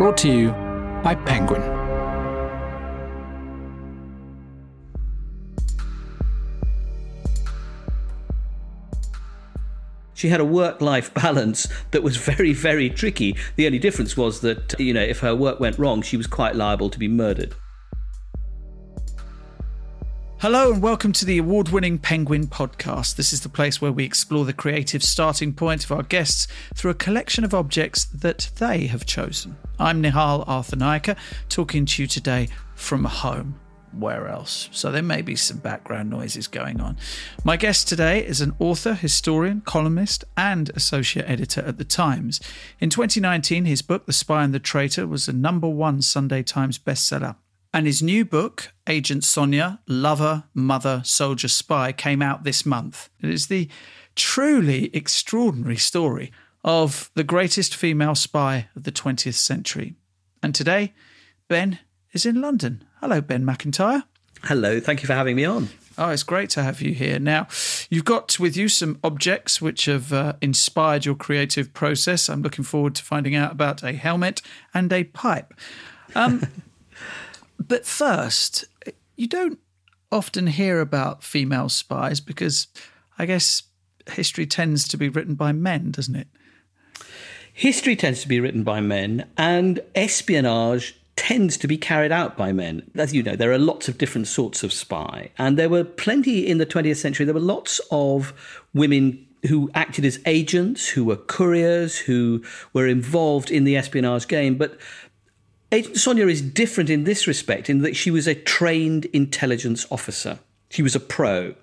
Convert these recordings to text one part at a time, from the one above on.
Brought to you by Penguin. She had a work life balance that was very, very tricky. The only difference was that, you know, if her work went wrong, she was quite liable to be murdered. Hello and welcome to the award winning Penguin podcast. This is the place where we explore the creative starting point of our guests through a collection of objects that they have chosen. I'm Nihal Arthanayake talking to you today from home. Where else? So there may be some background noises going on. My guest today is an author, historian, columnist, and associate editor at The Times. In 2019, his book, The Spy and the Traitor, was a number one Sunday Times bestseller. And his new book, Agent Sonya Lover, Mother, Soldier, Spy, came out this month. It is the truly extraordinary story of the greatest female spy of the 20th century. And today, Ben is in London. Hello, Ben Macintyre. Hello, thank you for having me on. Oh, it's great to have you here. Now, you've got with you some objects which have uh, inspired your creative process. I'm looking forward to finding out about a helmet and a pipe. Um, But first, you don't often hear about female spies because I guess history tends to be written by men, doesn't it? History tends to be written by men, and espionage tends to be carried out by men. As you know, there are lots of different sorts of spy, and there were plenty in the 20th century. There were lots of women who acted as agents, who were couriers, who were involved in the espionage game, but Agent Sonya is different in this respect, in that she was a trained intelligence officer. She was a pro.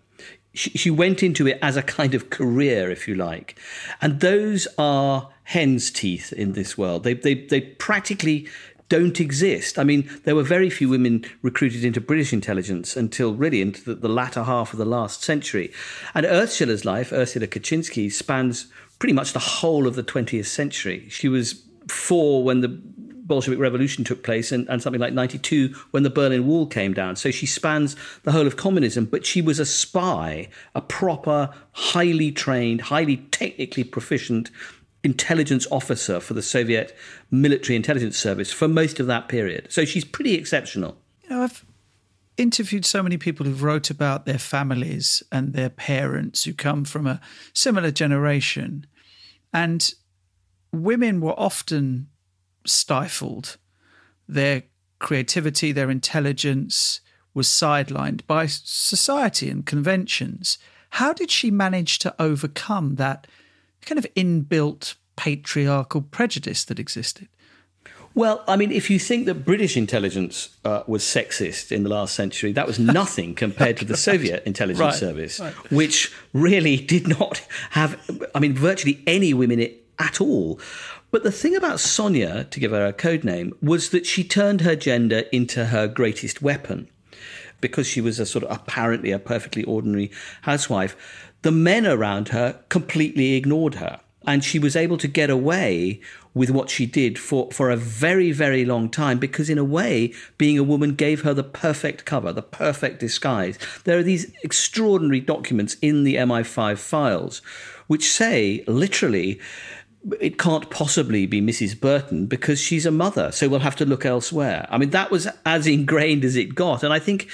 She, she went into it as a kind of career, if you like. And those are hen's teeth in this world. They, they, they practically don't exist. I mean, there were very few women recruited into British intelligence until really into the, the latter half of the last century. And Ursula's life, Ursula Kuczynski, spans pretty much the whole of the 20th century. She was four when the Bolshevik Revolution took place and, and something like 92 when the Berlin Wall came down. So she spans the whole of communism, but she was a spy, a proper, highly trained, highly technically proficient intelligence officer for the Soviet military intelligence service for most of that period. So she's pretty exceptional. You know, I've interviewed so many people who've wrote about their families and their parents who come from a similar generation. And women were often stifled. Their creativity, their intelligence was sidelined by society and conventions. How did she manage to overcome that kind of inbuilt patriarchal prejudice that existed? Well, I mean, if you think that British intelligence uh, was sexist in the last century, that was nothing compared to the Soviet intelligence right, service, right. which really did not have, I mean, virtually any women at all. But the thing about Sonya, to give her a code name, was that she turned her gender into her greatest weapon. Because she was a sort of apparently a perfectly ordinary housewife, the men around her completely ignored her. And she was able to get away with what she did for, for a very, very long time because, in a way, being a woman gave her the perfect cover, the perfect disguise. There are these extraordinary documents in the MI5 files which say, literally, it can't possibly be Mrs. Burton because she's a mother, so we'll have to look elsewhere. I mean, that was as ingrained as it got. And I think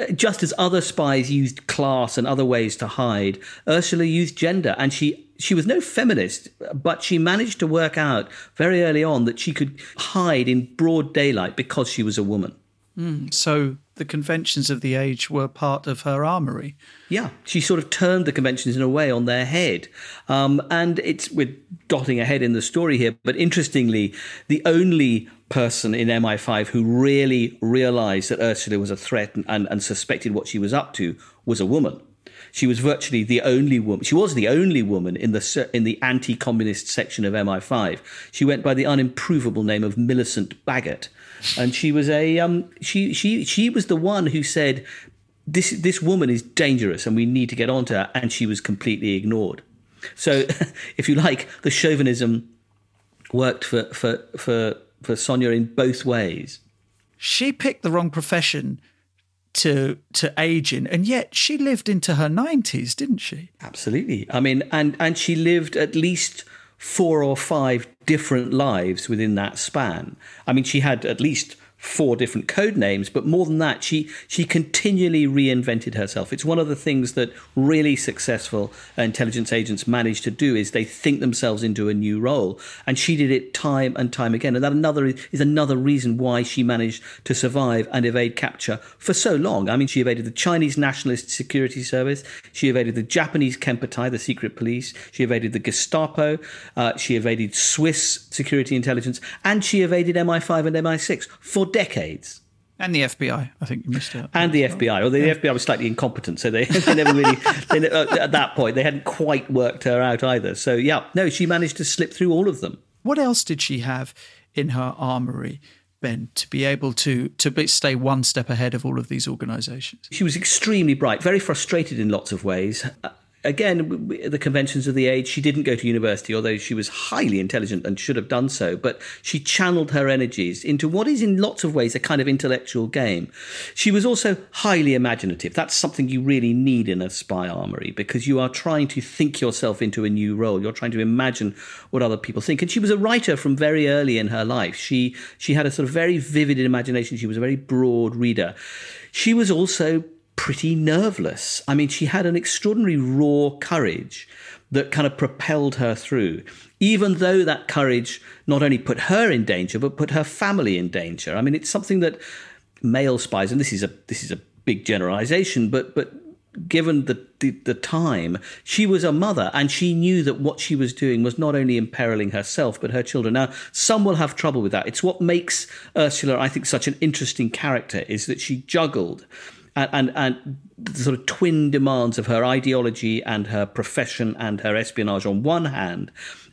uh, just as other spies used class and other ways to hide, Ursula used gender, and she she was no feminist, but she managed to work out very early on that she could hide in broad daylight because she was a woman. Mm, so the conventions of the age were part of her armory. Yeah, she sort of turned the conventions in a way on their head. Um, and it's we're dotting ahead in the story here, but interestingly, the only person in MI5 who really realized that Ursula was a threat and, and, and suspected what she was up to was a woman. She was virtually the only woman. She was the only woman in the in the anti-communist section of MI5. She went by the unimprovable name of Milicent Bagot, and she was a um, she she she was the one who said this this woman is dangerous and we need to get onto her, and she was completely ignored. So, if you like, the chauvinism worked for for for for Sonya in both ways. She picked the wrong profession to to age in, and yet she lived into her nineties, didn't she? Absolutely. I mean, and and she lived at least four or five different lives within that span. I mean, she had at least four different code names, but more than that, she she continually reinvented herself. It's one of the things that really successful intelligence agents manage to do is they think themselves into a new role, and she did it time and time again. And that another is another reason why she managed to survive and evade capture for so long. I mean, she evaded the Chinese Nationalist Security Service, she evaded the Japanese Kempeitai, the secret police, she evaded the Gestapo, uh, she evaded Swiss security intelligence, and she evaded MI5 and MI6 for decades. And the FBI, I think you missed out. And the FBI, although the FBI was slightly incompetent, so they, they never really, they, uh, at that point, they hadn't quite worked her out either. So, yeah, no, she managed to slip through all of them. What else did she have in her armory? Ben, to be able to to stay one step ahead of all of these organisations. She was extremely bright, very frustrated in lots of ways again, the conventions of the age, she didn't go to university, although she was highly intelligent and should have done so. But she channeled her energies into what is, in lots of ways, a kind of intellectual game. She was also highly imaginative. That's something you really need in a spy armory because you are trying to think yourself into a new role. You're trying to imagine what other people think. And she was a writer from very early in her life. She she had a sort of very vivid imagination. She was a very broad reader. She was also pretty nerveless. I mean, she had an extraordinary raw courage that kind of propelled her through, even though that courage not only put her in danger, but put her family in danger. I mean, it's something that male spies, and this is a this is a big generalization, but but given the, the, the time, she was a mother and she knew that what she was doing was not only imperiling herself but her children. Now, some will have trouble with that. It's what makes Ursula, I think, such an interesting character is that she juggled and, and, and the sort of twin demands of her ideology and her profession and her espionage on one hand,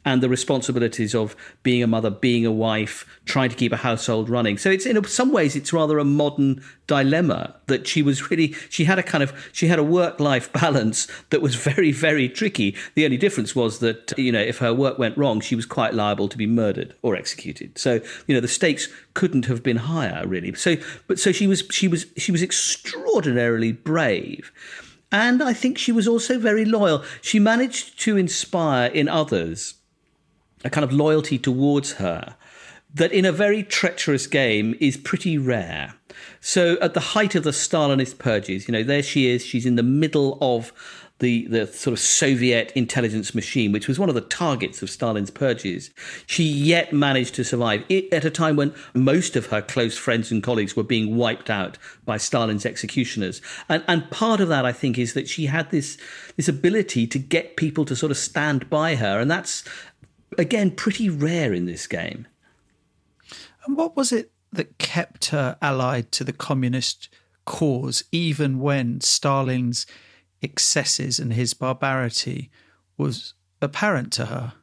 and the responsibilities of being a mother, being a wife, trying to keep a household running. So it's in some ways it's rather a modern dilemma that she was really she had a kind of she had a work life balance that was very very tricky. The only difference was that you know if her work went wrong, she was quite liable to be murdered or executed. So you know the stakes couldn't have been higher really. So but so she was she was she was extraordinarily brave. And I think she was also very loyal. She managed to inspire in others a kind of loyalty towards her that in a very treacherous game is pretty rare. So at the height of the Stalinist purges, you know, there she is, she's in the middle of the, the sort of Soviet intelligence machine, which was one of the targets of Stalin's purges. She yet managed to survive it, at a time when most of her close friends and colleagues were being wiped out by Stalin's executioners. And, and part of that, I think, is that she had this, this ability to get people to sort of stand by her. And that's again, pretty rare in this game. And what was it that kept her allied to the communist cause, even when Stalin's excesses and his barbarity was apparent to her?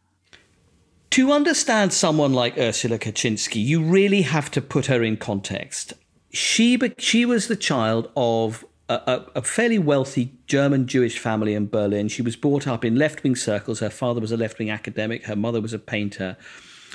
To understand someone like Ursula Kuczynski, you really have to put her in context. She, she was the child of a, a, fairly wealthy German Jewish family in Berlin. She was brought up in left wing circles. Her father was a left wing academic. Her mother was a painter.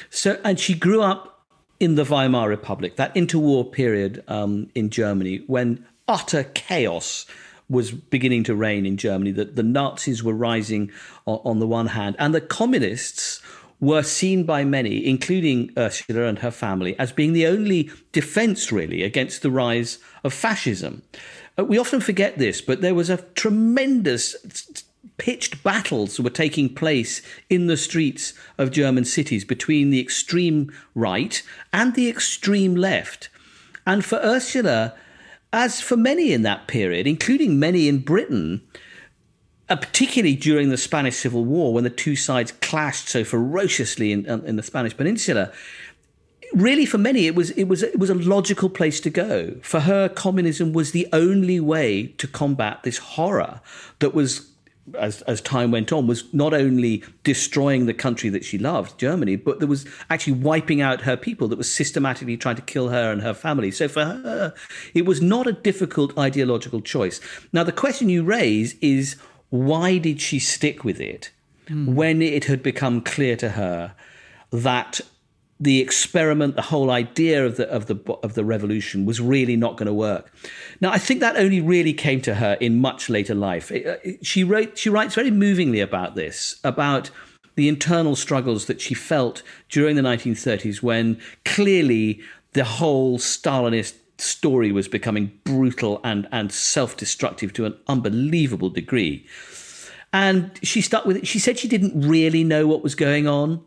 So, and she grew up in the Weimar Republic, that interwar period um, in Germany when utter chaos was beginning to reign in Germany. That the Nazis were rising on, on the one hand, and the communists were seen by many, including Ursula and her family, as being the only defense really against the rise of fascism. Uh, we often forget this, but there was a tremendous pitched battles were taking place in the streets of German cities between the extreme right and the extreme left. And for Ursula, as for many in that period, including many in Britain, uh, particularly during the Spanish Civil War, when the two sides clashed so ferociously in, in the Spanish Peninsula, really for many it was it was it was a logical place to go. For her communism was the only way to combat this horror that was as as time went on was not only destroying the country that she loved Germany but there was actually wiping out her people that was systematically trying to kill her and her family. So for her it was not a difficult ideological choice. Now the question you raise is why did she stick with it mm. when it had become clear to her that the experiment, the whole idea of the of the of the revolution was really not going to work. Now, I think that only really came to her in much later life. Uh, she wrote she writes very movingly about this, about the internal struggles that she felt during the 1930s when clearly the whole Stalinist story was becoming brutal and, and self destructive to an unbelievable degree. And she stuck with it. She said she didn't really know what was going on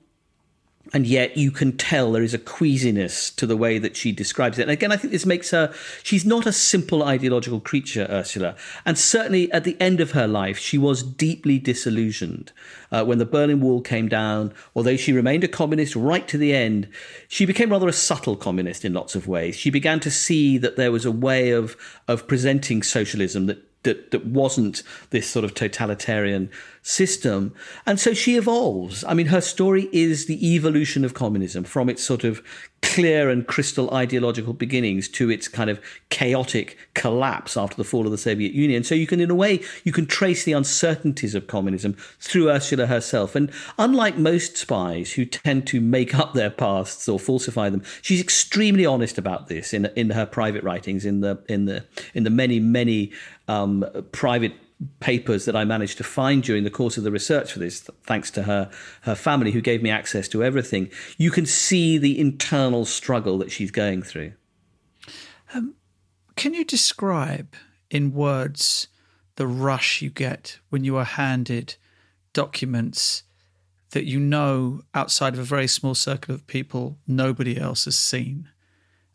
and yet you can tell there is a queasiness to the way that she describes it. And again, I think this makes her, she's not a simple ideological creature, Ursula. And certainly at the end of her life, she was deeply disillusioned. Uh, when the Berlin Wall came down, although she remained a communist right to the end, she became rather a subtle communist in lots of ways. She began to see that there was a way of, of presenting socialism that that that wasn't this sort of totalitarian system. And so she evolves. I mean, her story is the evolution of communism from its sort of clear and crystal ideological beginnings to its kind of chaotic collapse after the fall of the Soviet Union. So you can, in a way, you can trace the uncertainties of communism through Ursula herself. And unlike most spies who tend to make up their pasts or falsify them, she's extremely honest about this in in her private writings, in the in the in the many many um, private papers that I managed to find during the course of the research for this, thanks to her her family who gave me access to everything, you can see the internal struggle that she's going through. Um, can you describe in words the rush you get when you are handed documents that you know outside of a very small circle of people nobody else has seen?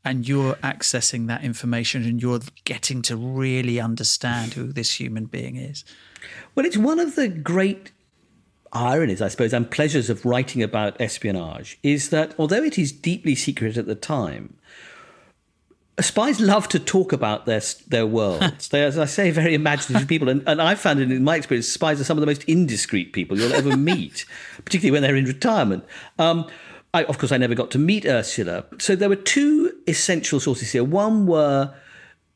And you're accessing that information and you're getting to really understand who this human being is. Well, it's one of the great ironies, I suppose, and pleasures of writing about espionage is that although it is deeply secret at the time, spies love to talk about their their worlds. They're, as I say, very imaginative people, and, and I've found it in my experience, spies are some of the most indiscreet people you'll ever meet, particularly when they're in retirement. Um, I, of course, I never got to meet Ursula. So there were two essential sources here. One were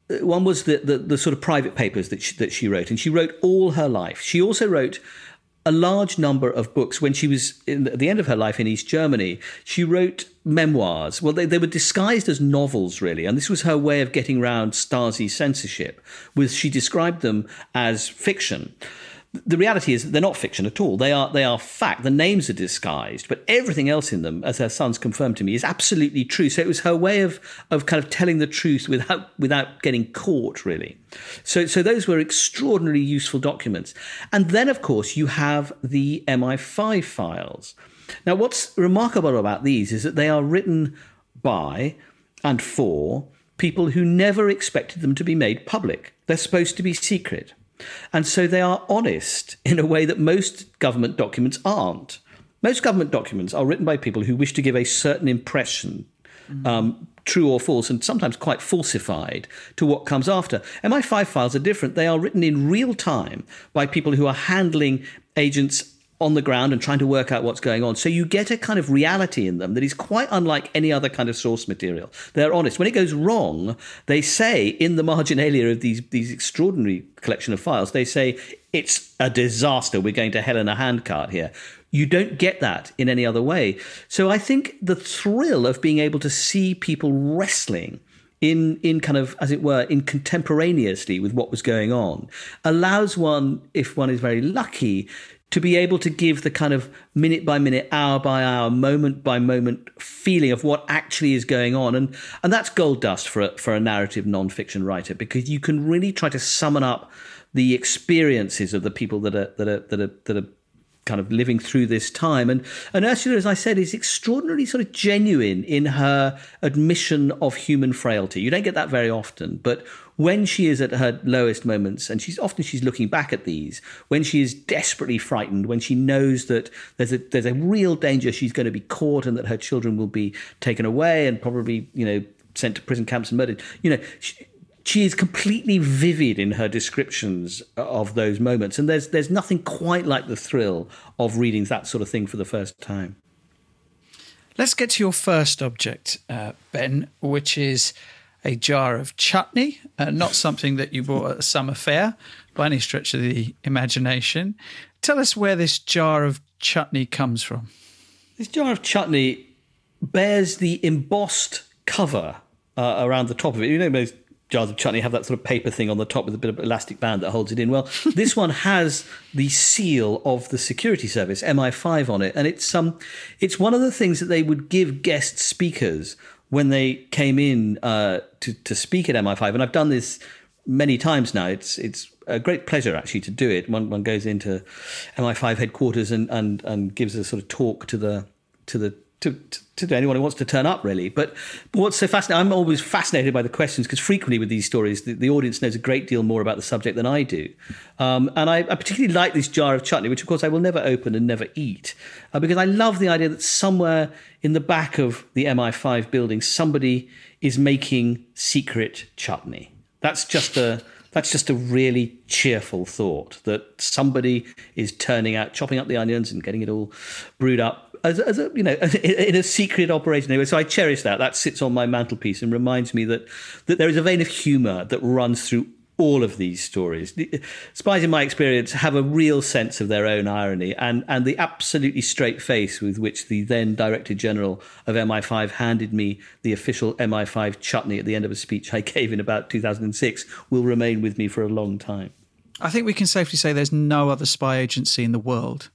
uh, one was the, the, the sort of private papers that she, that she wrote, and she wrote all her life. She also wrote a large number of books when she was in, at the end of her life in East Germany. She wrote memoirs. Well, they, they were disguised as novels, really, and this was her way of getting around Stasi censorship. Was she described them as fiction? The reality is they're not fiction at all. They are they are fact. The names are disguised, but everything else in them, as her sons confirmed to me, is absolutely true. So it was her way of of kind of telling the truth without without getting caught, really. So so those were extraordinarily useful documents. And then, of course, you have the MI5 files. Now, what's remarkable about these is that they are written by and for people who never expected them to be made public. They're supposed to be secret. And so they are honest in a way that most government documents aren't. Most government documents are written by people who wish to give a certain impression, mm. um, true or false, and sometimes quite falsified, to what comes after. MI5 files are different. They are written in real time by people who are handling agents on the ground and trying to work out what's going on. So you get a kind of reality in them that is quite unlike any other kind of source material. They're honest. When it goes wrong, they say in the marginalia of these these extraordinary collection of files, they say it's a disaster. We're going to hell in a handcart here. You don't get that in any other way. So I think the thrill of being able to see people wrestling in in kind of as it were in contemporaneously with what was going on allows one if one is very lucky to be able to give the kind of minute by minute, hour by hour, moment by moment feeling of what actually is going on. And, and that's gold dust for a, for a narrative nonfiction writer because you can really try to summon up the experiences of the people that are, that are, that are, that are kind of living through this time. And, and Ursula, as I said, is extraordinarily sort of genuine in her admission of human frailty. You don't get that very often, but when she is at her lowest moments, and she's often she's looking back at these, when she is desperately frightened, when she knows that there's a there's a real danger she's going to be caught and that her children will be taken away and probably you know sent to prison camps and murdered, you know. She, she is completely vivid in her descriptions of those moments, and there's there's nothing quite like the thrill of reading that sort of thing for the first time. Let's get to your first object, uh, Ben, which is a jar of chutney, uh, not something that you bought at a summer fair by any stretch of the imagination. Tell us where this jar of chutney comes from. This jar of chutney bears the embossed cover uh, around the top of it. You know, those jars of chutney have that sort of paper thing on the top with a bit of elastic band that holds it in. Well, this one has the seal of the security service, MI5, on it, and it's um, it's one of the things that they would give guest speakers when they came in uh, to to speak at MI5. And I've done this many times now. It's it's a great pleasure actually to do it. One one goes into MI5 headquarters and and and gives a sort of talk to the to the to, to, to, anyone who wants to turn up, really. But, but what's so fascinating, I'm always fascinated by the questions because frequently with these stories, the, the, audience knows a great deal more about the subject than I do. Um, and I, I, particularly like this jar of chutney, which of course I will never open and never eat, uh, because I love the idea that somewhere in the back of the MI5 building, somebody is making secret chutney. That's just a that's just a really cheerful thought that somebody is turning out, chopping up the onions and getting it all brewed up as, as a you know in a secret operation anyway. So I cherish that. That sits on my mantelpiece and reminds me that that there is a vein of humour that runs through all of these stories. Spies, in my experience, have a real sense of their own irony and, and the absolutely straight face with which the then Director General of MI5 handed me the official MI5 chutney at the end of a speech I gave in about 2006 will remain with me for a long time. I think we can safely say there's no other spy agency in the world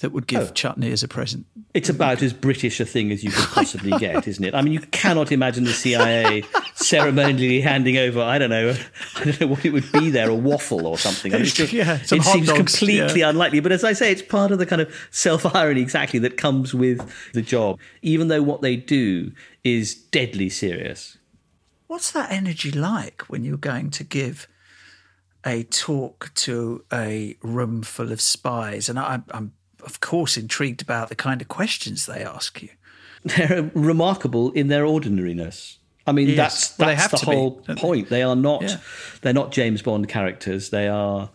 that would give oh. chutney as a present. It's about as British a thing as you could possibly get, isn't it? I mean, you cannot imagine the CIA ceremonially handing over, I don't know, I don't know what it would be there, a waffle or something. I mean, just, yeah, it seems dogs, completely yeah. unlikely. But as I say, it's part of the kind of self irony exactly that comes with the job, even though what they do is deadly serious. What's that energy like when you're going to give? a talk to a room full of spies, and I, I'm of course, intrigued about the kind of questions they ask you. They're remarkable in their ordinariness. I mean, yes. that's that's well, the whole be, point. They? they? are not yeah. they're not James Bond characters. They are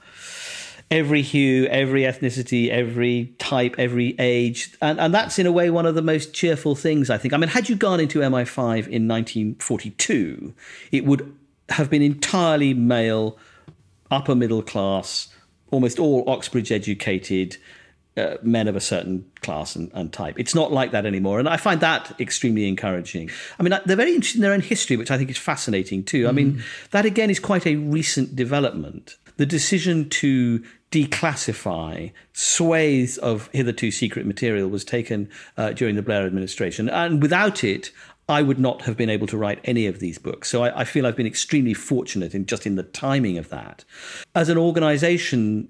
every hue, every ethnicity, every type, every age, and and that's in a way one of the most cheerful things I think. I mean, had you gone into MI5 in 1942, it would have been entirely male, upper middle class, almost all Oxbridge educated uh, men of a certain class and, and, type. It's not like that anymore. And I find that extremely encouraging. I mean, they're very interested in their own history, which I think is fascinating too. Mm. I mean, mm. that again is quite a recent development. The decision to declassify swathes of hitherto secret material was taken uh, during the Blair administration. And without it, I would not have been able to write any of these books. So I, I, feel I've been extremely fortunate in just in the timing of that. As an organization,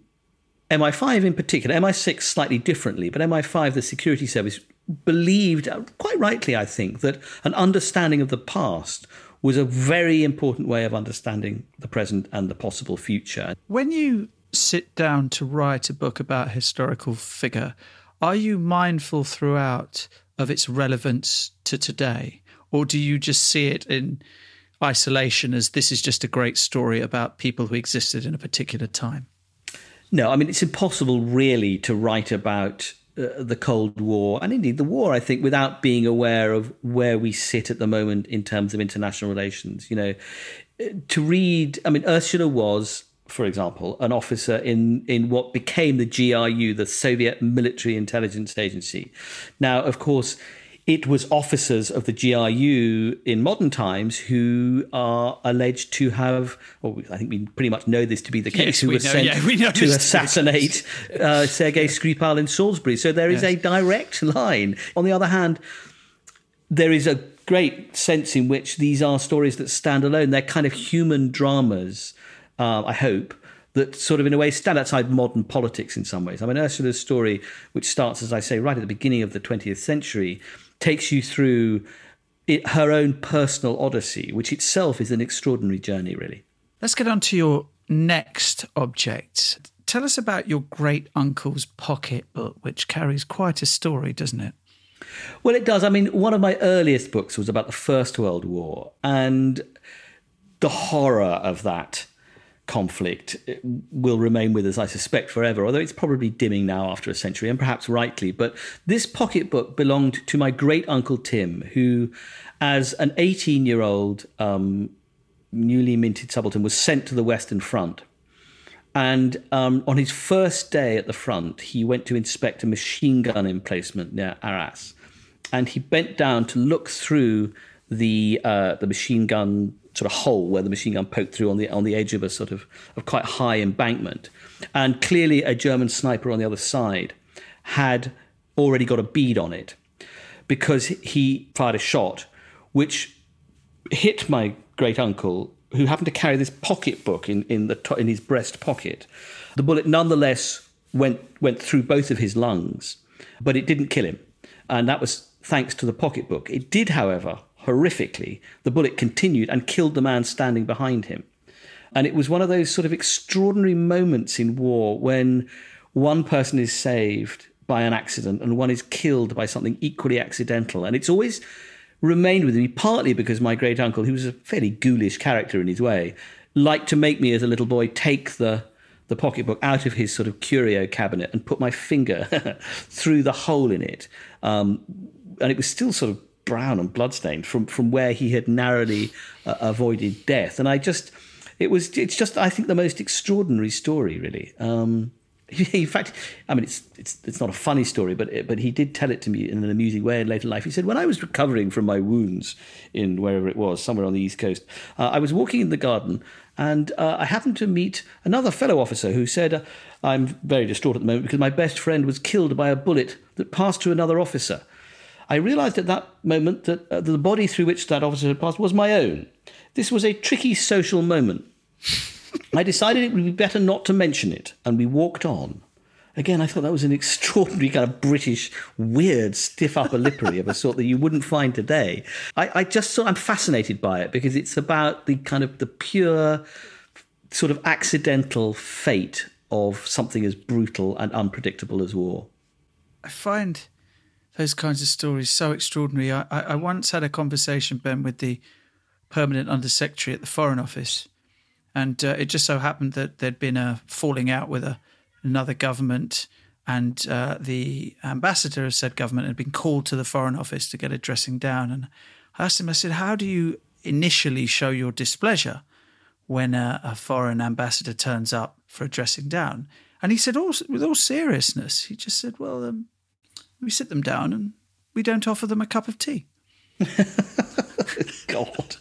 MI5 in particular, MI6 slightly differently, but MI5, the security service, believed, uh, quite rightly, I think, that an understanding of the past was a very important way of understanding the present and the possible future. When you sit down to write a book about a historical figure, are you mindful throughout of its relevance to today? Or do you just see it in isolation as this is just a great story about people who existed in a particular time? No, I mean, it's impossible really to write about uh, the Cold War and indeed the war, I think, without being aware of where we sit at the moment in terms of international relations. You know, to read, I mean, Ursula was, for example, an officer in, in what became the GRU, the Soviet Military Intelligence Agency. Now, of course, it was officers of the GRU in modern times who are alleged to have, or I think we pretty much know this to be the case, yes, who were know, sent yeah, to assassinate uh, Sergei Skripal in Salisbury. So there is yes. a direct line. On the other hand, there is a great sense in which these are stories that stand alone. They're kind of human dramas, uh, I hope, that sort of in a way stand outside modern politics in some ways. I mean, Ursula's story, which starts, as I say, right at the beginning of the 20th century, takes you through it, her own personal odyssey, which itself is an extraordinary journey, really. Let's get on to your next object. Tell us about your great uncle's pocketbook, which carries quite a story, doesn't it? Well, it does. I mean, one of my earliest books was about the First World War and the horror of that conflict will remain with us, I suspect, forever, although it's probably dimming now after a century, and perhaps rightly. But this pocketbook belonged to my great uncle Tim, who, as an 18 year old um, newly minted subaltern, was sent to the Western Front. And um, on his first day at the front, he went to inspect a machine gun emplacement near Arras. And he bent down to look through the uh, the machine gun sort of hole where the machine gun poked through on the on the edge of a sort of, of quite high embankment. And clearly a German sniper on the other side had already got a bead on it because he fired a shot which hit my great uncle who happened to carry this pocketbook in, in the in his breast pocket. The bullet nonetheless went went through both of his lungs, but it didn't kill him. And that was thanks to the pocketbook. It did, however, horrifically, the bullet continued and killed the man standing behind him. And it was one of those sort of extraordinary moments in war when one person is saved by an accident and one is killed by something equally accidental. And it's always remained with me, partly because my great uncle, who was a fairly ghoulish character in his way, liked to make me as a little boy take the the pocketbook out of his sort of curio cabinet and put my finger through the hole in it. Um, and it was still sort of brown and bloodstained from from where he had narrowly uh, avoided death. And I just, it was, it's just, I think, the most extraordinary story, really. Um, in fact, I mean, it's it's it's not a funny story, but but he did tell it to me in an amusing way in later life. He said, when I was recovering from my wounds in wherever it was, somewhere on the east coast, uh, I was walking in the garden, and uh, I happened to meet another fellow officer who said, uh, "I'm very distraught at the moment because my best friend was killed by a bullet that passed to another officer." I realized at that moment that uh, the body through which that officer had passed was my own. This was a tricky social moment. I decided it would be better not to mention it, and we walked on. Again, I thought that was an extraordinary kind of British, weird, stiff upper lippery of a sort that you wouldn't find today. I, I just saw, I'm fascinated by it because it's about the kind of the pure, sort of accidental fate of something as brutal and unpredictable as war. I find those kinds of stories so extraordinary. I, I once had a conversation, Ben, with the permanent undersecretary at the Foreign Office, and uh, it just so happened that there'd been a falling out with a, another government, and uh, the ambassador of said government had been called to the Foreign Office to get a dressing down. And I asked him, I said, "How do you initially show your displeasure when a, a foreign ambassador turns up for a dressing down?" And he said, all, with all seriousness, he just said, "Well." Um, we sit them down and we don't offer them a cup of tea. God,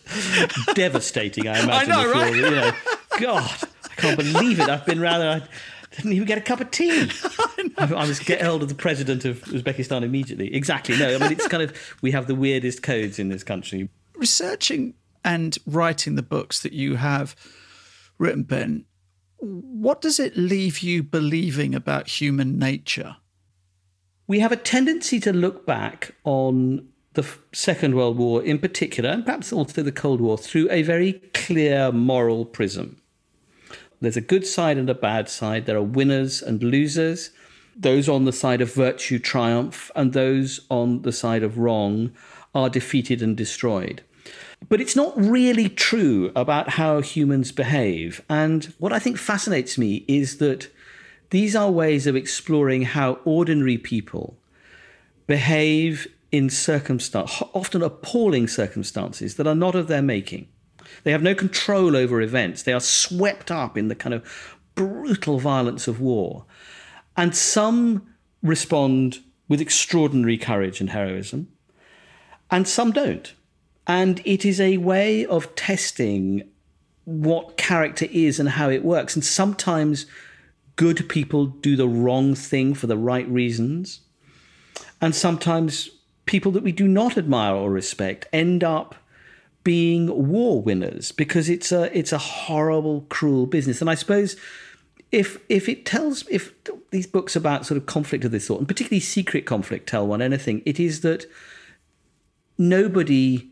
devastating! I imagine. I know, right? You know, God, I can't believe it. I've been rather. I didn't even get a cup of tea. I, I was get hold of the president of Uzbekistan immediately. Exactly. No, I mean it's kind of we have the weirdest codes in this country. Researching and writing the books that you have written, Ben, what does it leave you believing about human nature? We have a tendency to look back on the Second World War in particular, and perhaps also the Cold War, through a very clear moral prism. There's a good side and a bad side. There are winners and losers. Those on the side of virtue triumph, and those on the side of wrong are defeated and destroyed. But it's not really true about how humans behave. And what I think fascinates me is that these are ways of exploring how ordinary people behave in circumstance, often appalling circumstances that are not of their making. They have no control over events. They are swept up in the kind of brutal violence of war. And some respond with extraordinary courage and heroism, and some don't. And it is a way of testing what character is and how it works. And sometimes good people do the wrong thing for the right reasons. And sometimes people that we do not admire or respect end up being war winners because it's a it's a horrible cruel business and i suppose if if it tells if these books about sort of conflict of this sort and particularly secret conflict tell one anything it is that nobody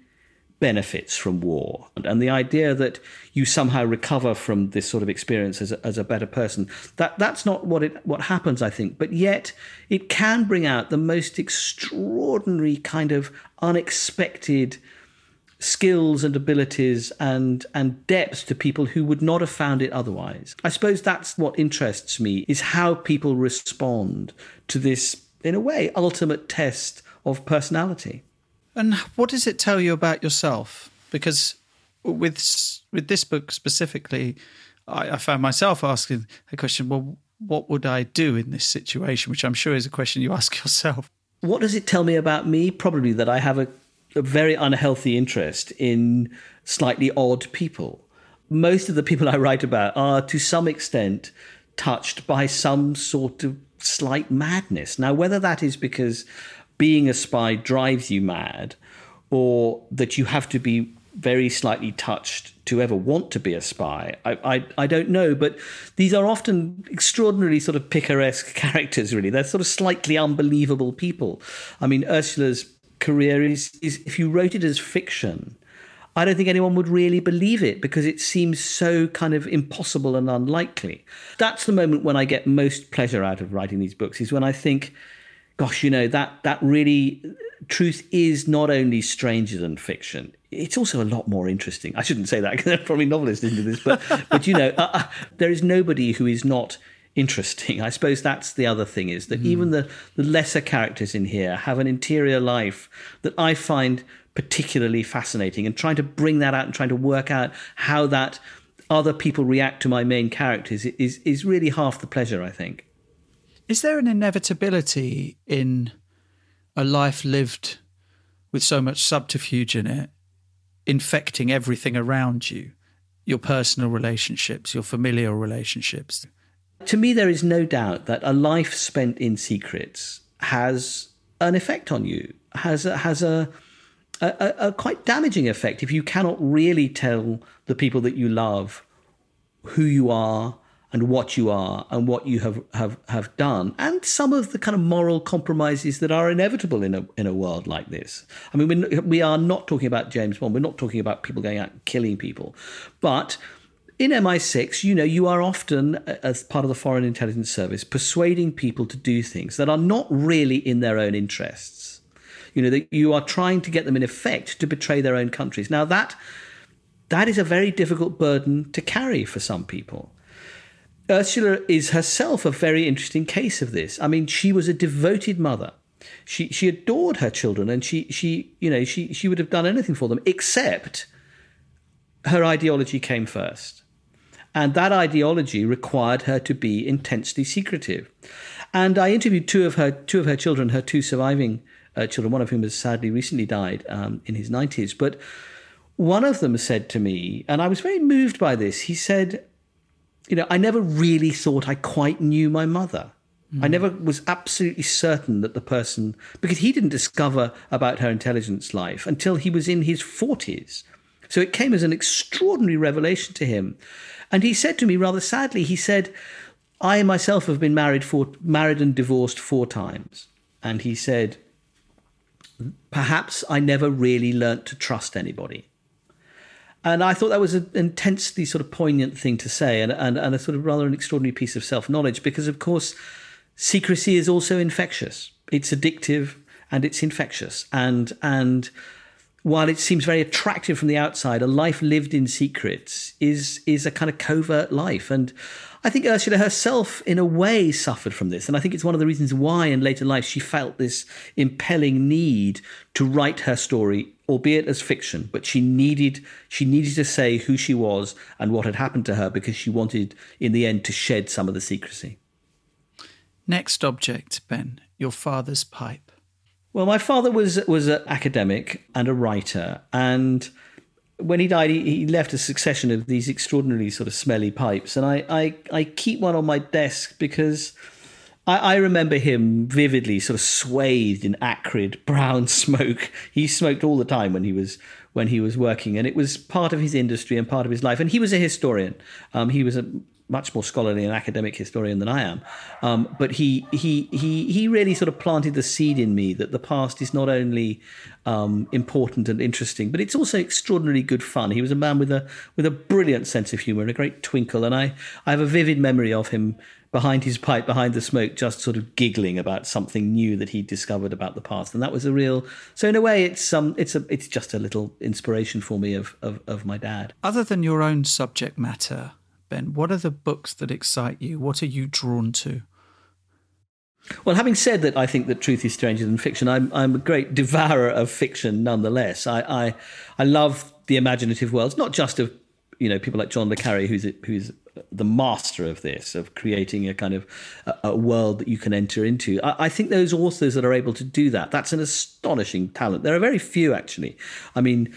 benefits from war. And the idea that you somehow recover from this sort of experience as a, as a better person, that, that's not what, it, what happens, I think. But yet, it can bring out the most extraordinary kind of unexpected skills and abilities and and depth to people who would not have found it otherwise. I suppose that's what interests me is how people respond to this in a way ultimate test of personality. And what does it tell you about yourself? Because with with this book specifically, I, I found myself asking the question: Well, what would I do in this situation? Which I'm sure is a question you ask yourself. What does it tell me about me? Probably that I have a a very unhealthy interest in slightly odd people. Most of the people I write about are to some extent touched by some sort of slight madness. Now, whether that is because being a spy drives you mad or that you have to be very slightly touched to ever want to be a spy. I, I, I, don't know, but these are often extraordinarily sort of picaresque characters, really. They're sort of slightly unbelievable people. I mean, Ursula's career is, is if you wrote it as fiction, I don't think anyone would really believe it because it seems so kind of impossible and unlikely. That's the moment when I get most pleasure out of writing these books, is when I think, gosh, you know, that that really truth is not only stranger than fiction it's also a lot more interesting. I shouldn't say that because I'm probably novelists into this, but but you know, uh, uh, there is nobody who is not interesting. I suppose that's the other thing is that mm. even the the lesser characters in here have an interior life that I find particularly fascinating, and trying to bring that out and trying to work out how that other people react to my main characters is is really half the pleasure. I think. Is there an inevitability in a life lived with so much subterfuge in it infecting everything around you your personal relationships, your familial relationships. To me, there is no doubt that a life spent in secrets has an effect on you, has a, has a, a, a quite damaging effect if you cannot really tell the people that you love who you are and what you are and what you have, have, have done, and some of the kind of moral compromises that are inevitable in a, in a world like this. I mean, we're, we are not talking about James Bond, we're not talking about people going out and killing people, but in MI6, you know, you are often, uh, as part of the Foreign Intelligence Service, persuading people to do things that are not really in their own interests. You know, that you are trying to get them, in effect, to betray their own countries. Now, that that is a very difficult burden to carry for some people. Ursula is herself a very interesting case of this. I mean, she was a devoted mother. She she adored her children, and she she you know she she would have done anything for them, except her ideology came first, and that ideology required her to be intensely secretive. And I interviewed two of her two of her children, her two surviving uh, children, one of whom has sadly recently died um, in his nineties, but. One of them said to me, and I was very moved by this. He said, you know, I never really thought I quite knew my mother. Mm. I never was absolutely certain that the person, because he didn't discover about her intelligence life until he was in his 40s. So it came as an extraordinary revelation to him. And he said to me rather sadly, he said, I myself have been married four, married and divorced four times. And he said, perhaps I never really learnt to trust anybody. And I thought that was an intensely sort of poignant thing to say and, and, and a sort of rather an extraordinary piece of self knowledge because, of course, secrecy is also infectious. It's addictive and it's infectious. And, and while it seems very attractive from the outside, a life lived in secrets is, is a kind of covert life. And I think Ursula herself, in a way, suffered from this. And I think it's one of the reasons why in later life she felt this impelling need to write her story, albeit as fiction. But she needed, she needed to say who she was and what had happened to her because she wanted, in the end, to shed some of the secrecy. Next object, Ben, your father's pipe. Well, my father was was an academic and a writer, and when he died, he, he, left a succession of these extraordinarily sort of smelly pipes, and I I, I keep one on my desk because I, I remember him vividly, sort of swathed in acrid brown smoke. He smoked all the time when he was when he was working, and it was part of his industry and part of his life. And he was a historian. Um, he was a much more scholarly and academic historian than I am. Um, but he he he he really sort of planted the seed in me that the past is not only um, important and interesting, but it's also extraordinarily good fun. He was a man with a with a brilliant sense of humour and a great twinkle, and I I have a vivid memory of him behind his pipe, behind the smoke, just sort of giggling about something new that he discovered about the past, and that was a real. So in a way, it's um, it's a, it's just a little inspiration for me of of, of my dad. Other than your own subject matter, Ben, what are the books that excite you? What are you drawn to? Well, having said that, I think that truth is stranger than fiction. I'm I'm a great devourer of fiction, nonetheless. I I, I love the imaginative worlds, not just of you know people like John le Carre, who's who's the master of this, of creating a kind of a, a world that you can enter into. I, I, think those authors that are able to do that, that's an astonishing talent. There are very few, actually. I mean,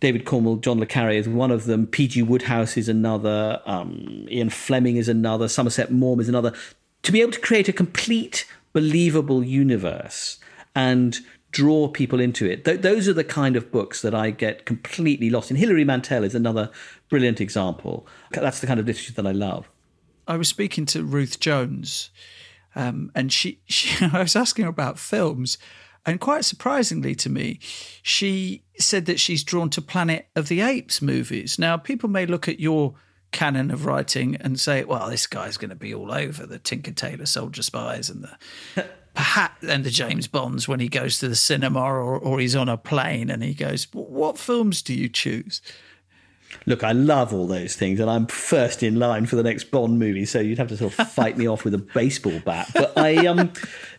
David Cornwell, John le Carre is one of them. P.G. Wodehouse is another. Um, Ian Fleming is another. Somerset Maugham is another. To be able to create a complete, believable universe and draw people into it. Th- those are the kind of books that I get completely lost in. Hilary Mantel is another brilliant example. That's the kind of literature that I love. I was speaking to Ruth Jones, um, and she, she I was asking her about films, and quite surprisingly to me, she said that she's drawn to Planet of the Apes movies. Now, people may look at your canon of writing and say, well, this guy's going to be all over the Tinker Tailor Soldier Spies and the perhaps and the James Bonds when he goes to the cinema or, or he's on a plane and he goes, What films do you choose? Look, I love all those things, and I'm first in line for the next Bond movie. So you'd have to sort of fight me off with a baseball bat. But I, um,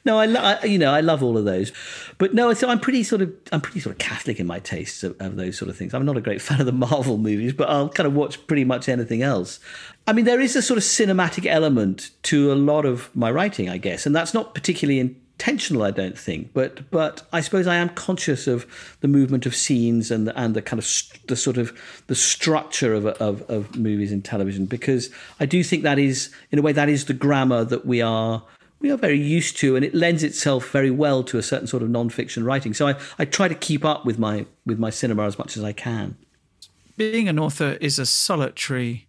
no, I, I, you know, I love all of those. But no, so I'm pretty sort of, I'm pretty sort of Catholic in my tastes of, of those sort of things. I'm not a great fan of the Marvel movies, but I'll kind of watch pretty much anything else. I mean, there is a sort of cinematic element to a lot of my writing, I guess, and that's not particularly intentional, I don't think. But but I suppose I am conscious of the movement of scenes and the, and the kind of st- the sort of the structure of, of of movies and television because I do think that is in a way that is the grammar that we are we are very used to, and it lends itself very well to a certain sort of non-fiction writing. So I, I try to keep up with my with my cinema as much as I can. Being an author is a solitary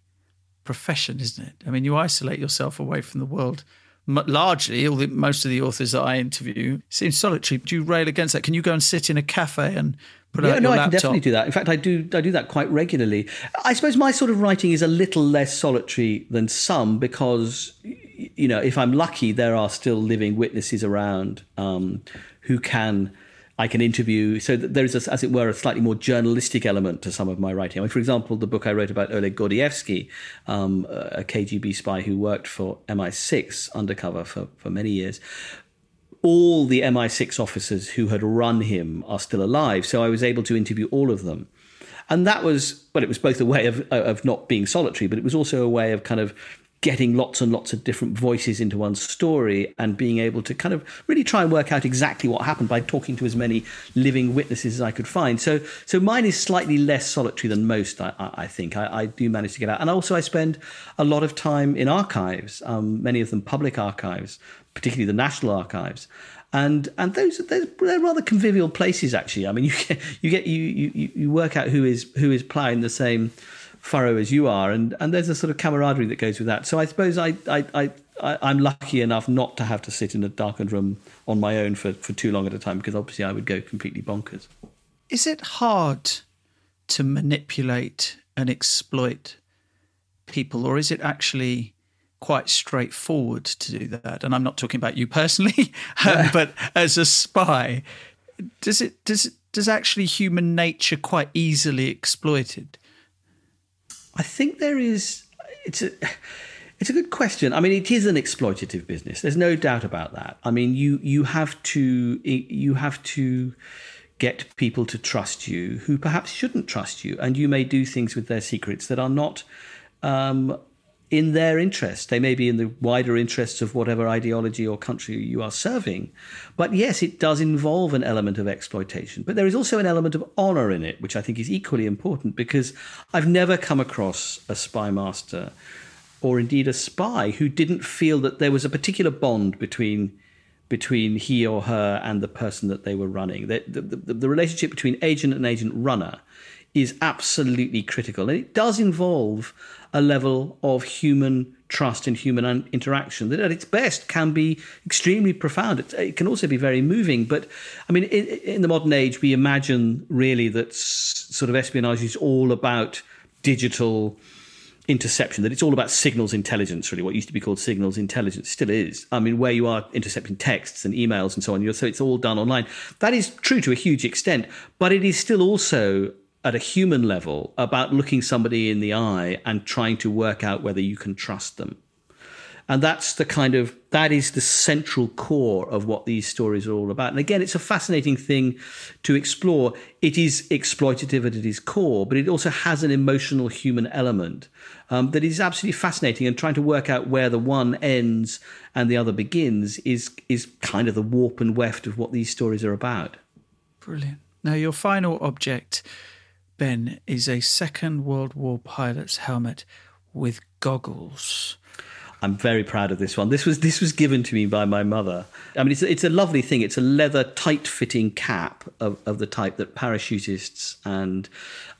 profession, isn't it? I mean, you isolate yourself away from the world. Largely, all the, most of the authors that I interview seem solitary. Do you rail against that? Can you go and sit in a cafe and put yeah, out no, your laptop? I can definitely do that. In fact, I do. I do that quite regularly. I suppose my sort of writing is a little less solitary than some because, you know, if I'm lucky, there are still living witnesses around um, who can I can interview. So there is, a, as it were, a slightly more journalistic element to some of my writing. I mean, for example, the book I wrote about Oleg Gordievsky, um, a KGB spy who worked for MI6 undercover for, for many years. All the MI6 officers who had run him are still alive. So I was able to interview all of them. And that was, well, it was both a way of, of not being solitary, but it was also a way of kind of getting lots and lots of different voices into one's story and being able to kind of really try and work out exactly what happened by talking to as many living witnesses as I could find. So, so mine is slightly less solitary than most. I, I think I, I, do manage to get out, and also I spend a lot of time in archives, um, many of them public archives, particularly the National Archives. And and those they're, they're rather convivial places actually. I mean, you get you get you you you work out who is who is ploughing the same furrow as you are, and and there's a sort of camaraderie that goes with that. So I suppose I I. I I, am lucky enough not to have to sit in a darkened room on my own for, for too long at a time because obviously I would go completely bonkers. Is it hard to manipulate and exploit people, or is it actually quite straightforward to do that? And I'm not talking about you personally, um, but as a spy, does it does it does actually human nature quite easily exploited? I think there is. It's a. It's a good question. I mean, it is an exploitative business. There's no doubt about that. I mean, you you have to you have to get people to trust you who perhaps shouldn't trust you, and you may do things with their secrets that are not um, in their interest. They may be in the wider interests of whatever ideology or country you are serving. But yes, it does involve an element of exploitation. But there is also an element of honor in it, which I think is equally important because I've never come across a spy master or indeed a spy who didn't feel that there was a particular bond between between he or her and the person that they were running. The, the, the, the relationship between agent and agent runner is absolutely critical. And it does involve a level of human trust and human interaction that at its best can be extremely profound. It, it can also be very moving. But I mean, in, in, the modern age, we imagine really that sort of espionage is all about digital interception, that it's all about signals intelligence, really. What used to be called signals intelligence still is. I mean, where you are intercepting texts and emails and so on, so it's all done online. That is true to a huge extent, but it is still also at a human level about looking somebody in the eye and trying to work out whether you can trust them. And that's the kind of, that is the central core of what these stories are all about. And again, it's a fascinating thing to explore. It is exploitative at its core, but it also has an emotional human element um, that is absolutely fascinating. And trying to work out where the one ends and the other begins is, is kind of the warp and weft of what these stories are about. Brilliant. Now, your final object, Ben, is a Second World War pilot's helmet with goggles. I'm very proud of this one. This was this was given to me by my mother. I mean, it's it's a lovely thing. It's a leather tight fitting cap of, of the type that parachutists and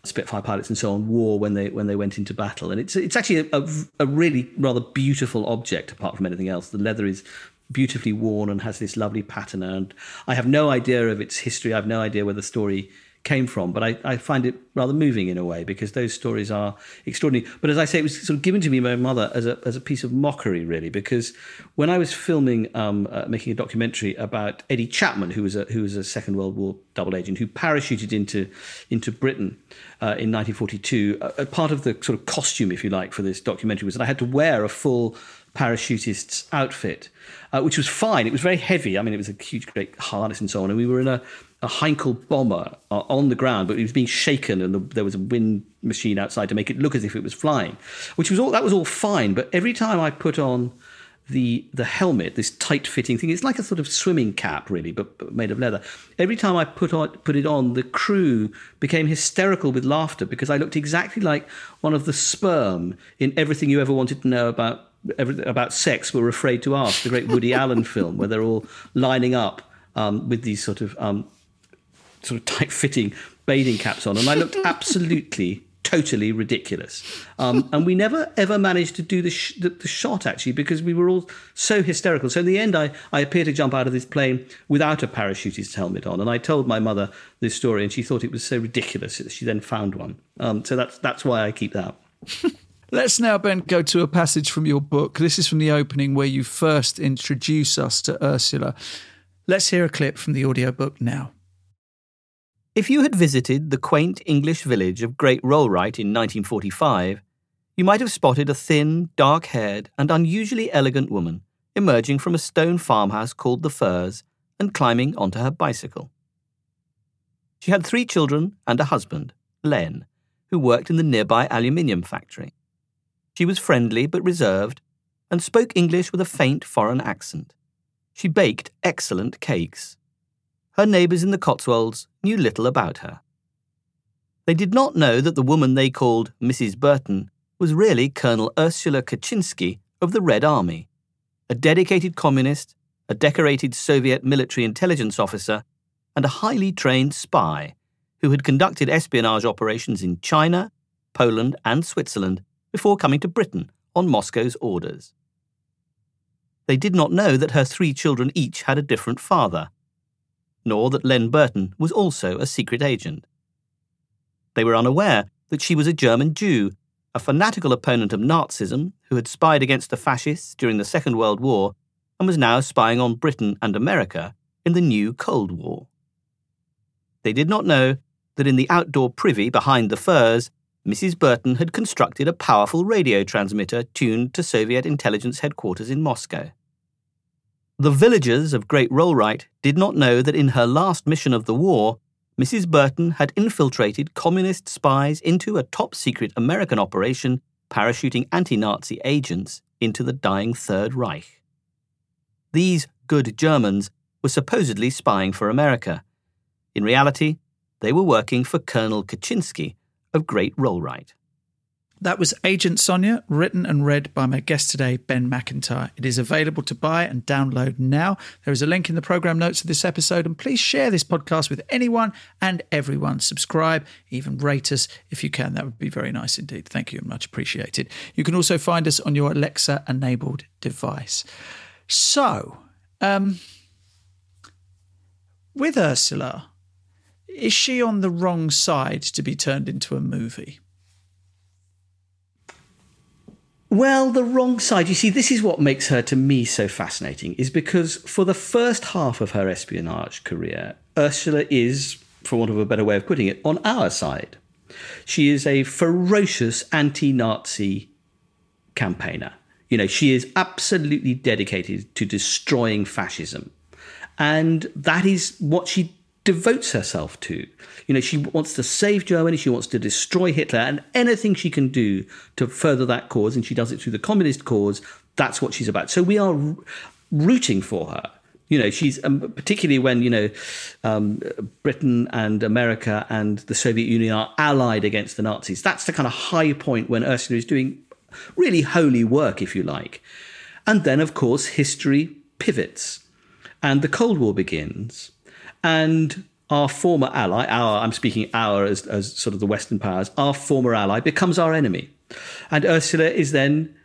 Spitfire pilots and so on wore when they when they went into battle. And it's it's actually a, a, a really rather beautiful object apart from anything else. The leather is beautifully worn and has this lovely pattern. And I have no idea of its history. I have no idea where the story came from. But I, I find it rather moving in a way because those stories are extraordinary. But as I say, it was sort of given to me by my mother as a, as a piece of mockery, really, because when I was filming, um, uh, making a documentary about Eddie Chapman, who was a, who was a Second World War double agent who parachuted into, into Britain uh, in 1942, a, a part of the sort of costume, if you like, for this documentary was that I had to wear a full parachutist's outfit, uh, which was fine. It was very heavy. I mean, it was a huge, great harness and so on. And we were in a, a Heinkel bomber uh, on the ground, but it was being shaken, and the, there was a wind machine outside to make it look as if it was flying, which was all that was all fine. But every time I put on the the helmet, this tight fitting thing, it's like a sort of swimming cap, really, but, but made of leather. Every time I put on put it on, the crew became hysterical with laughter because I looked exactly like one of the sperm in everything you ever wanted to know about about sex were afraid to ask the great Woody Allen film where they're all lining up um, with these sort of um, sort of tight fitting bathing caps on, and I looked absolutely. Totally ridiculous, um, and we never ever managed to do the, sh- the, the shot actually because we were all so hysterical. So in the end, I I appeared to jump out of this plane without a parachutist helmet on, and I told my mother this story, and she thought it was so ridiculous that she then found one. Um, so that's that's why I keep that. Let's now, Ben, go to a passage from your book. This is from the opening where you first introduce us to Ursula. Let's hear a clip from the audiobook now. If you had visited the quaint English village of Great Rollright in 1945, you might have spotted a thin, dark haired, and unusually elegant woman emerging from a stone farmhouse called the Firs and climbing onto her bicycle. She had three children and a husband, Len, who worked in the nearby aluminium factory. She was friendly but reserved and spoke English with a faint foreign accent. She baked excellent cakes. Her neighbours in the Cotswolds knew little about her. They did not know that the woman they called Mrs. Burton was really Colonel Ursula Kuczynski of the Red Army, a dedicated communist, a decorated Soviet military intelligence officer, and a highly trained spy who had conducted espionage operations in China, Poland, and Switzerland before coming to Britain on Moscow's orders. They did not know that her three children each had a different father, nor that Len Burton was also a secret agent. They were unaware that she was a German Jew, a fanatical opponent of Nazism who had spied against the fascists during the Second World War and was now spying on Britain and America in the new Cold War. They did not know that in the outdoor privy behind the firs Mrs. Burton had constructed a powerful radio transmitter tuned to Soviet intelligence headquarters in Moscow. The villagers of Great Rollright did not know that in her last mission of the war, Mrs. Burton had infiltrated communist spies into a top secret American operation parachuting anti Nazi agents into the dying Third Reich. These good Germans were supposedly spying for America. In reality, they were working for Colonel Kuczynski, of Great Rollright. That was Agent Sonya, written and read by my guest today, Ben Macintyre. It is available to buy and download now. There is a link in the program notes of this episode, and please share this podcast with anyone and everyone. Subscribe, even rate us if you can. That would be very nice indeed. Thank you, and much appreciated. You can also find us on your Alexa enabled device. So, um, with Ursula, is she on the wrong side to be turned into a movie? Well, the wrong side. You see, this is what makes her to me so fascinating, is because for the first half of her espionage career, Ursula is, for want of a better way of putting it, on our side. She is a ferocious anti Nazi campaigner. You know, she is absolutely dedicated to destroying fascism. And that is what she devotes herself to. You know, she wants to save Germany, she wants to destroy Hitler, and anything she can do to further that cause, and she does it through the communist cause, that's what she's about. So we are rooting for her. You know, she's um, particularly when you know um, Britain and America and the Soviet Union are allied against the Nazis. That's the kind of high point when Ursula is doing really holy work, if you like. And then, of course, history pivots, and the Cold War begins, and our former ally, our I'm speaking our as, as sort of the Western powers, our former ally becomes our enemy, and Ursula is then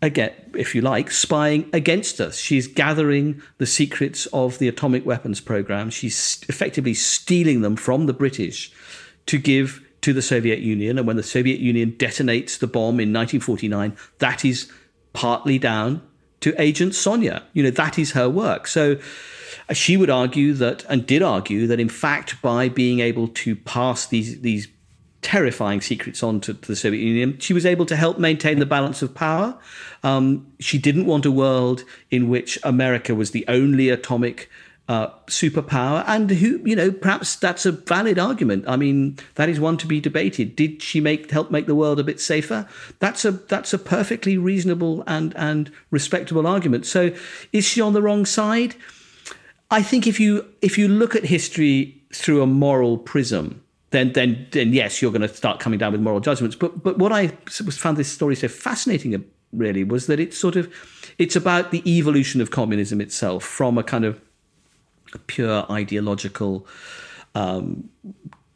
again, if you like, spying against us. She's gathering the secrets of the atomic weapons program. She's effectively stealing them from the British to give to the Soviet Union. And when the Soviet Union detonates the bomb in 1949, that is partly down to Agent Sonya. You know, that is her work. So she would argue that, and did argue that, in fact, by being able to pass these these terrifying secrets on to, to, the Soviet Union. She was able to help maintain the balance of power. Um, she didn't want a world in which America was the only atomic uh, superpower, and who you know perhaps that's a valid argument. I mean, that is one to be debated. Did she make help make the world a bit safer? That's a that's a perfectly reasonable and and respectable argument. So, is she on the wrong side? I think if you if you look at history through a moral prism, then then then yes, you're going to start coming down with moral judgments. But but what I found this story so fascinating uh, really was that it's sort of it's about the evolution of communism itself from a kind of pure ideological um,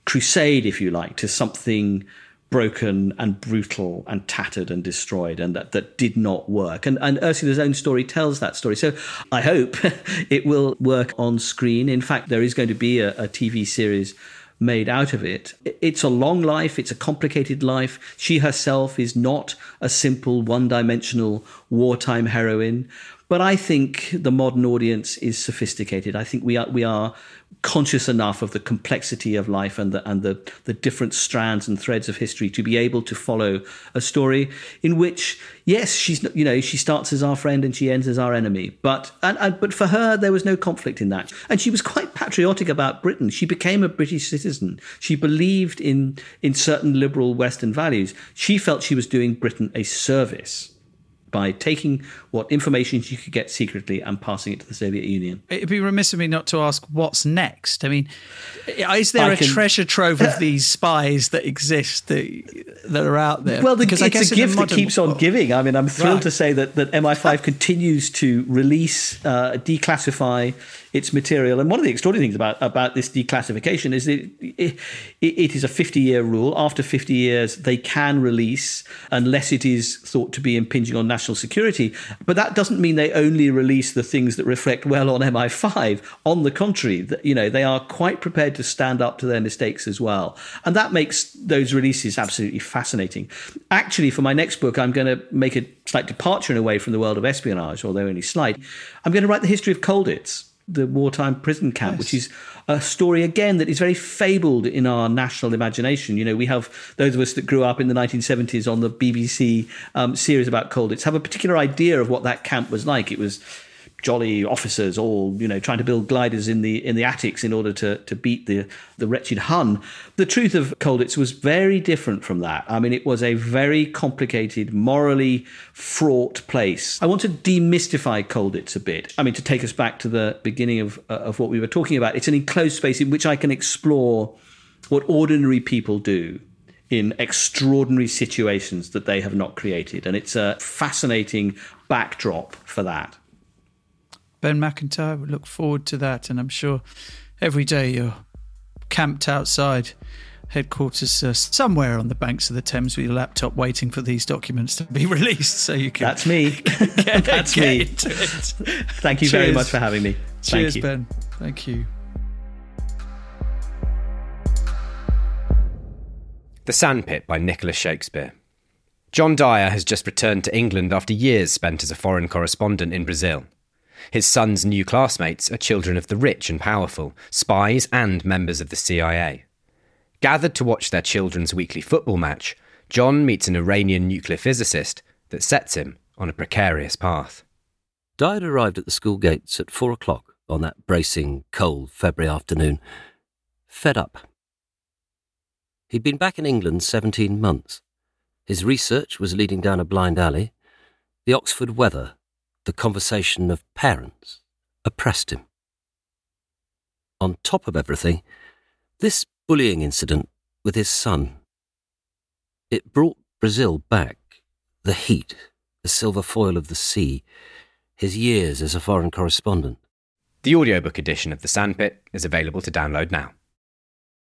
crusade, if you like, to something broken and brutal and tattered and destroyed and that, that did not work. And, and Ursula's own story tells that story. So I hope it will work on screen. In fact, there is going to be a, a TV series made out of it. It's a long life, it's a complicated life. She herself is not a simple one dimensional wartime heroine. But I think the modern audience is sophisticated. I think we are we are conscious enough of the complexity of life and the and the, the different strands and threads of history to be able to follow a story in which yes she's you know she starts as our friend and she ends as our enemy. But and, and but for her there was no conflict in that. And she was quite patriotic about Britain. She became a British citizen. She believed in in certain liberal western values. She felt she was doing Britain a service by taking what information you could get secretly and passing it to the Soviet Union. It'd be remiss of me not to ask what's next. I mean, is there I a can, treasure trove of these spies that exist that, that are out there? Well, the, because it's a gift that keeps on giving. I mean, I'm thrilled right. to say that, that MI5 continues to release, uh, declassify its material. And one of the extraordinary things about, about this declassification is that it, it is a 50 year rule. After 50 years, they can release unless it is thought to be impinging on national security. But that doesn't mean they only release the things that reflect well on MI5. On the contrary, you know, they are quite prepared to stand up to their mistakes as well. And that makes those releases absolutely fascinating. Actually, for my next book, I'm going to make a slight departure in a way from the world of espionage, although only slight. I'm going to write the history of Colditz the wartime prison camp, yes. which is a story again that is very fabled in our national imagination. You know, we have those of us that grew up in the 1970s on the BBC um, series about Colditz have a particular idea of what that camp was like. It was jolly officers all you know trying to build gliders in the in the attics in order to to beat the the wretched Hun. The truth of Colditz was very different from that. I mean, it was a very complicated, morally fraught place. I want to demystify Colditz a bit. I mean, to take us back to the beginning of uh, of what we were talking about. It's an enclosed space in which I can explore what ordinary people do in extraordinary situations that they have not created. And it's a fascinating backdrop for that. Ben Macintyre. We look forward to that, and I'm sure every day you're camped outside headquarters uh, somewhere on the banks of the Thames with your laptop waiting for these documents to be released so you can That's me. Get, That's get me. Thank you Cheers. very much for having me. Cheers, Ben. Thank you. The Sandpit by Nicholas Shakespeare. John Dyer has just returned to England after years spent as a foreign correspondent in Brazil. His son's new classmates are children of the rich and powerful, spies and members of the CIA. Gathered to watch their children's weekly football match, John meets an Iranian nuclear physicist that sets him on a precarious path. Dyer arrived at the school gates at four o'clock on that bracing, cold February afternoon, fed up. He'd been back in England 17 months. His research was leading down a blind alley. The Oxford weather, the conversation of parents, oppressed him. On top of everything, this bullying incident with his son. It brought Brazil back. The heat, the silver foil of the sea, his years as a foreign correspondent. The audiobook edition of The Sandpit is available to download now.